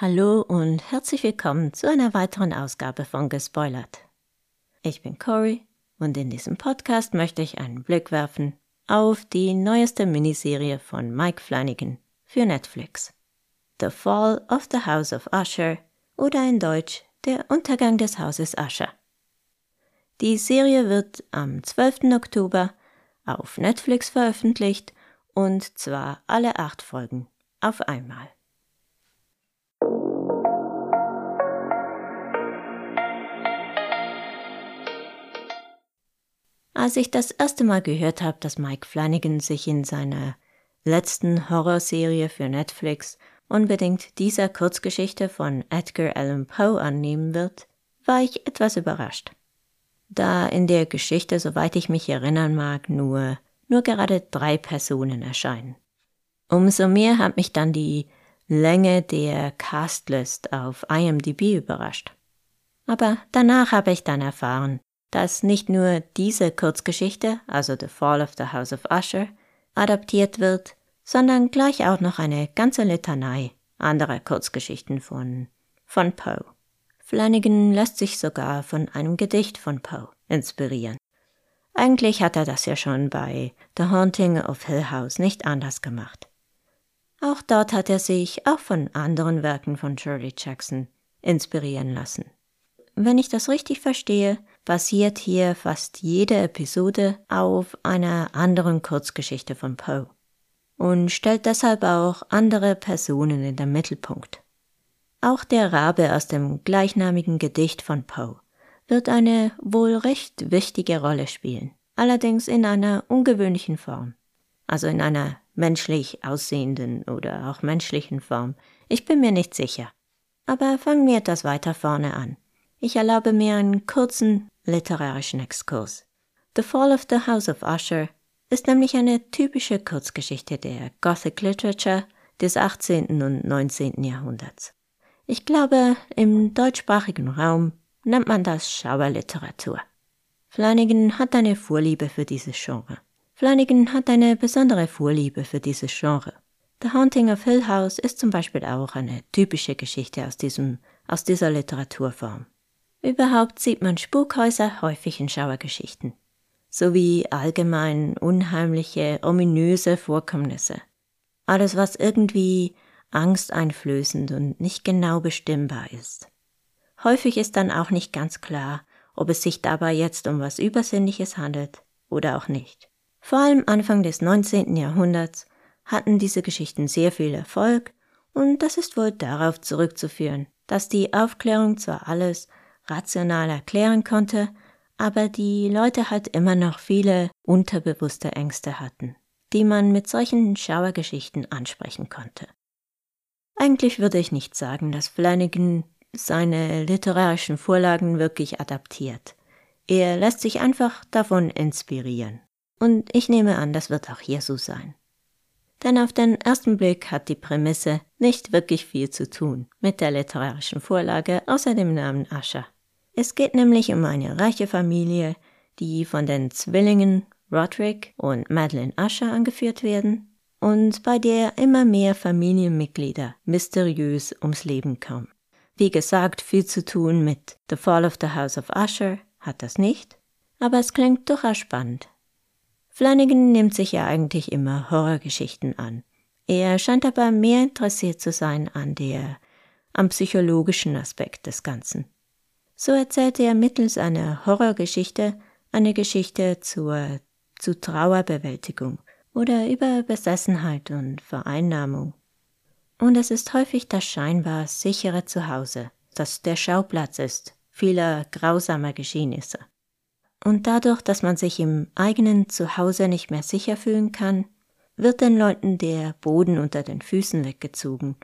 Hallo und herzlich willkommen zu einer weiteren Ausgabe von Gespoilert. Ich bin Cory und in diesem Podcast möchte ich einen Blick werfen auf die neueste Miniserie von Mike Flanagan für Netflix. The Fall of the House of Usher oder in Deutsch Der Untergang des Hauses Usher. Die Serie wird am 12. Oktober auf Netflix veröffentlicht und zwar alle acht Folgen auf einmal. Als ich das erste Mal gehört habe, dass Mike Flanagan sich in seiner letzten Horrorserie für Netflix unbedingt dieser Kurzgeschichte von Edgar Allan Poe annehmen wird, war ich etwas überrascht. Da in der Geschichte, soweit ich mich erinnern mag, nur, nur gerade drei Personen erscheinen. Umso mehr hat mich dann die Länge der Castlist auf IMDb überrascht. Aber danach habe ich dann erfahren, dass nicht nur diese Kurzgeschichte, also The Fall of the House of Usher, adaptiert wird, sondern gleich auch noch eine ganze Litanei anderer Kurzgeschichten von, von Poe. Flanagan lässt sich sogar von einem Gedicht von Poe inspirieren. Eigentlich hat er das ja schon bei The Haunting of Hill House nicht anders gemacht. Auch dort hat er sich auch von anderen Werken von Shirley Jackson inspirieren lassen. Wenn ich das richtig verstehe, basiert hier fast jede Episode auf einer anderen Kurzgeschichte von Poe und stellt deshalb auch andere Personen in den Mittelpunkt. Auch der Rabe aus dem gleichnamigen Gedicht von Poe wird eine wohl recht wichtige Rolle spielen, allerdings in einer ungewöhnlichen Form, also in einer menschlich aussehenden oder auch menschlichen Form. Ich bin mir nicht sicher. Aber fangen wir etwas weiter vorne an. Ich erlaube mir einen kurzen literarischen Exkurs. The Fall of the House of Usher ist nämlich eine typische Kurzgeschichte der Gothic Literature des 18. und 19. Jahrhunderts. Ich glaube, im deutschsprachigen Raum nennt man das Schauerliteratur. Flanagan hat eine Vorliebe für dieses Genre. Flanagan hat eine besondere Vorliebe für dieses Genre. The Haunting of Hill House ist zum Beispiel auch eine typische Geschichte aus diesem, aus dieser Literaturform. Überhaupt sieht man Spukhäuser häufig in Schauergeschichten, sowie allgemein unheimliche, ominöse Vorkommnisse. Alles, was irgendwie angsteinflößend und nicht genau bestimmbar ist. Häufig ist dann auch nicht ganz klar, ob es sich dabei jetzt um was Übersinnliches handelt oder auch nicht. Vor allem Anfang des 19. Jahrhunderts hatten diese Geschichten sehr viel Erfolg und das ist wohl darauf zurückzuführen, dass die Aufklärung zwar alles rational erklären konnte, aber die Leute halt immer noch viele unterbewusste Ängste hatten, die man mit solchen Schauergeschichten ansprechen konnte. Eigentlich würde ich nicht sagen, dass Flanagan seine literarischen Vorlagen wirklich adaptiert. Er lässt sich einfach davon inspirieren. Und ich nehme an, das wird auch hier so sein. Denn auf den ersten Blick hat die Prämisse nicht wirklich viel zu tun mit der literarischen Vorlage außer dem Namen Ascher. Es geht nämlich um eine reiche Familie, die von den Zwillingen Roderick und Madeline Usher angeführt werden und bei der immer mehr Familienmitglieder mysteriös ums Leben kommen. Wie gesagt, viel zu tun mit The Fall of the House of Usher hat das nicht, aber es klingt durchaus spannend. Flanagan nimmt sich ja eigentlich immer Horrorgeschichten an. Er scheint aber mehr interessiert zu sein an der, am psychologischen Aspekt des Ganzen. So erzählte er mittels einer Horrorgeschichte eine Geschichte zur, zu Trauerbewältigung oder über Besessenheit und Vereinnahmung. Und es ist häufig das scheinbar sichere Zuhause, das der Schauplatz ist vieler grausamer Geschehnisse. Und dadurch, dass man sich im eigenen Zuhause nicht mehr sicher fühlen kann, wird den Leuten der Boden unter den Füßen weggezogen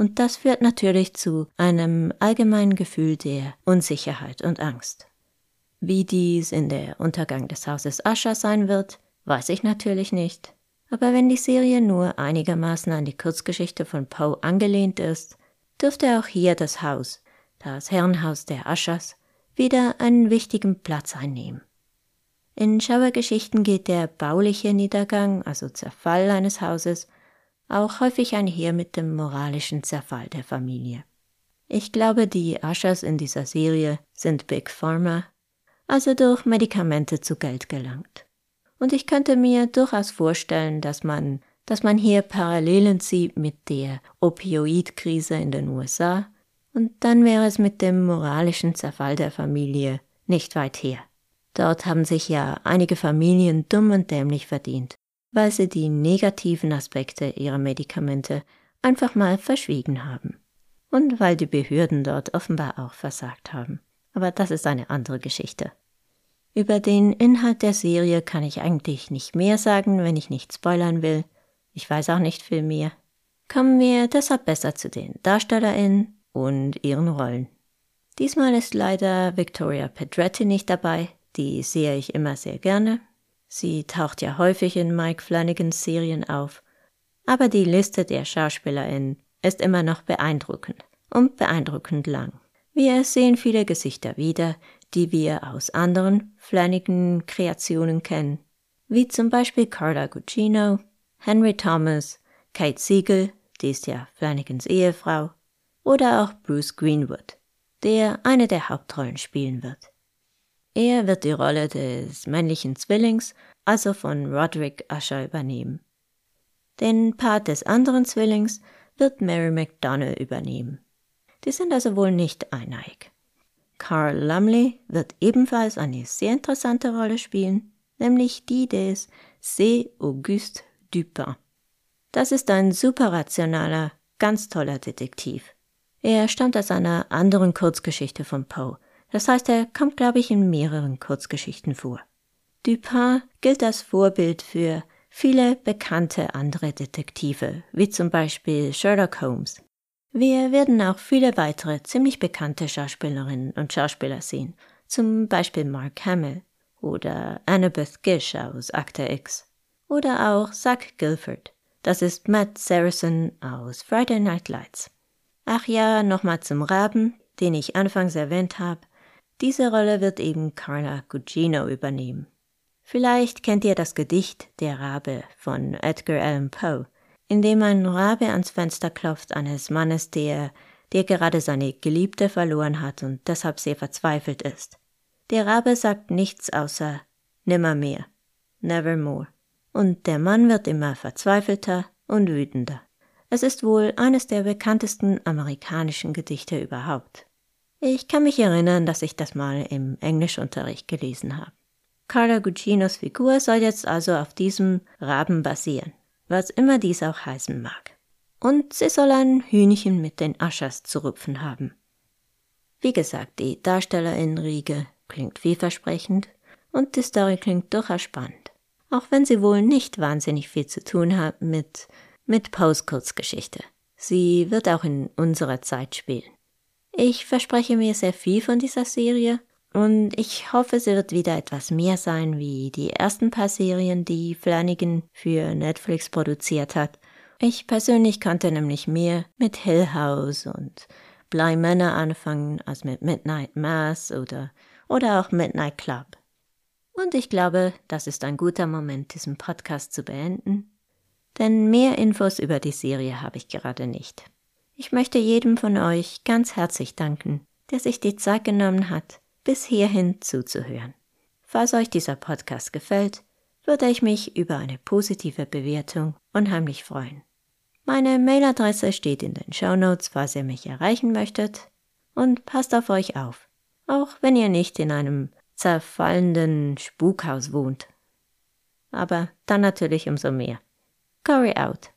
und das führt natürlich zu einem allgemeinen Gefühl der Unsicherheit und Angst. Wie dies in der Untergang des Hauses Ascher sein wird, weiß ich natürlich nicht. Aber wenn die Serie nur einigermaßen an die Kurzgeschichte von Poe angelehnt ist, dürfte auch hier das Haus, das Herrenhaus der Aschers, wieder einen wichtigen Platz einnehmen. In Schauergeschichten geht der bauliche Niedergang, also Zerfall eines Hauses, auch häufig einher mit dem moralischen Zerfall der Familie. Ich glaube, die Ushers in dieser Serie sind Big Pharma, also durch Medikamente zu Geld gelangt. Und ich könnte mir durchaus vorstellen, dass man, dass man hier Parallelen zieht mit der Opioidkrise in den USA, und dann wäre es mit dem moralischen Zerfall der Familie nicht weit her. Dort haben sich ja einige Familien dumm und dämlich verdient, weil sie die negativen Aspekte ihrer Medikamente einfach mal verschwiegen haben und weil die Behörden dort offenbar auch versagt haben. Aber das ist eine andere Geschichte. Über den Inhalt der Serie kann ich eigentlich nicht mehr sagen, wenn ich nicht spoilern will. Ich weiß auch nicht viel mehr. Kommen wir deshalb besser zu den DarstellerInnen und ihren Rollen. Diesmal ist leider Victoria Pedretti nicht dabei, die sehe ich immer sehr gerne. Sie taucht ja häufig in Mike Flanagans Serien auf, aber die Liste der SchauspielerInnen ist immer noch beeindruckend und beeindruckend lang. Wir sehen viele Gesichter wieder, die wir aus anderen Flanagan-Kreationen kennen, wie zum Beispiel Carla Gugino, Henry Thomas, Kate Siegel, die ist ja Flanagans Ehefrau, oder auch Bruce Greenwood, der eine der Hauptrollen spielen wird. Er wird die Rolle des männlichen Zwillings, also von Roderick Usher, übernehmen. Den Part des anderen Zwillings wird Mary McDonnell übernehmen. Die sind also wohl nicht eineig. Carl Lumley wird ebenfalls eine sehr interessante Rolle spielen, nämlich die des C. Auguste Dupin. Das ist ein superrationaler, ganz toller Detektiv. Er stammt aus einer anderen Kurzgeschichte von Poe. Das heißt, er kommt, glaube ich, in mehreren Kurzgeschichten vor. Dupin gilt als Vorbild für viele bekannte andere Detektive, wie zum Beispiel Sherlock Holmes. Wir werden auch viele weitere ziemlich bekannte Schauspielerinnen und Schauspieler sehen, zum Beispiel Mark Hamill oder Annabeth Gish aus Akte X oder auch Zach Guilford. Das ist Matt Saracen aus Friday Night Lights. Ach ja, nochmal zum Raben, den ich anfangs erwähnt habe. Diese Rolle wird eben Carla Gugino übernehmen. Vielleicht kennt ihr das Gedicht Der Rabe von Edgar Allan Poe, in dem ein Rabe ans Fenster klopft eines Mannes, der, der gerade seine Geliebte verloren hat und deshalb sehr verzweifelt ist. Der Rabe sagt nichts außer Nimmermehr, nevermore. Und der Mann wird immer verzweifelter und wütender. Es ist wohl eines der bekanntesten amerikanischen Gedichte überhaupt. Ich kann mich erinnern, dass ich das mal im Englischunterricht gelesen habe. Carla Guccinos Figur soll jetzt also auf diesem Raben basieren was immer dies auch heißen mag. Und sie soll ein Hühnchen mit den Aschers zu rupfen haben. Wie gesagt, die Darstellerin Riege klingt vielversprechend und die Story klingt durchaus spannend. Auch wenn sie wohl nicht wahnsinnig viel zu tun hat mit, mit Poes Kurzgeschichte. Sie wird auch in unserer Zeit spielen. Ich verspreche mir sehr viel von dieser Serie und ich hoffe, sie wird wieder etwas mehr sein wie die ersten paar Serien, die Flanagan für Netflix produziert hat. Ich persönlich konnte nämlich mehr mit Hill House und Bly Manor anfangen als mit Midnight Mass oder, oder auch Midnight Club. Und ich glaube, das ist ein guter Moment, diesen Podcast zu beenden. Denn mehr Infos über die Serie habe ich gerade nicht. Ich möchte jedem von euch ganz herzlich danken, der sich die Zeit genommen hat, bis hierhin zuzuhören. Falls euch dieser Podcast gefällt, würde ich mich über eine positive Bewertung unheimlich freuen. Meine Mailadresse steht in den Show Notes, falls ihr mich erreichen möchtet. Und passt auf euch auf, auch wenn ihr nicht in einem zerfallenden Spukhaus wohnt. Aber dann natürlich umso mehr. Corey out.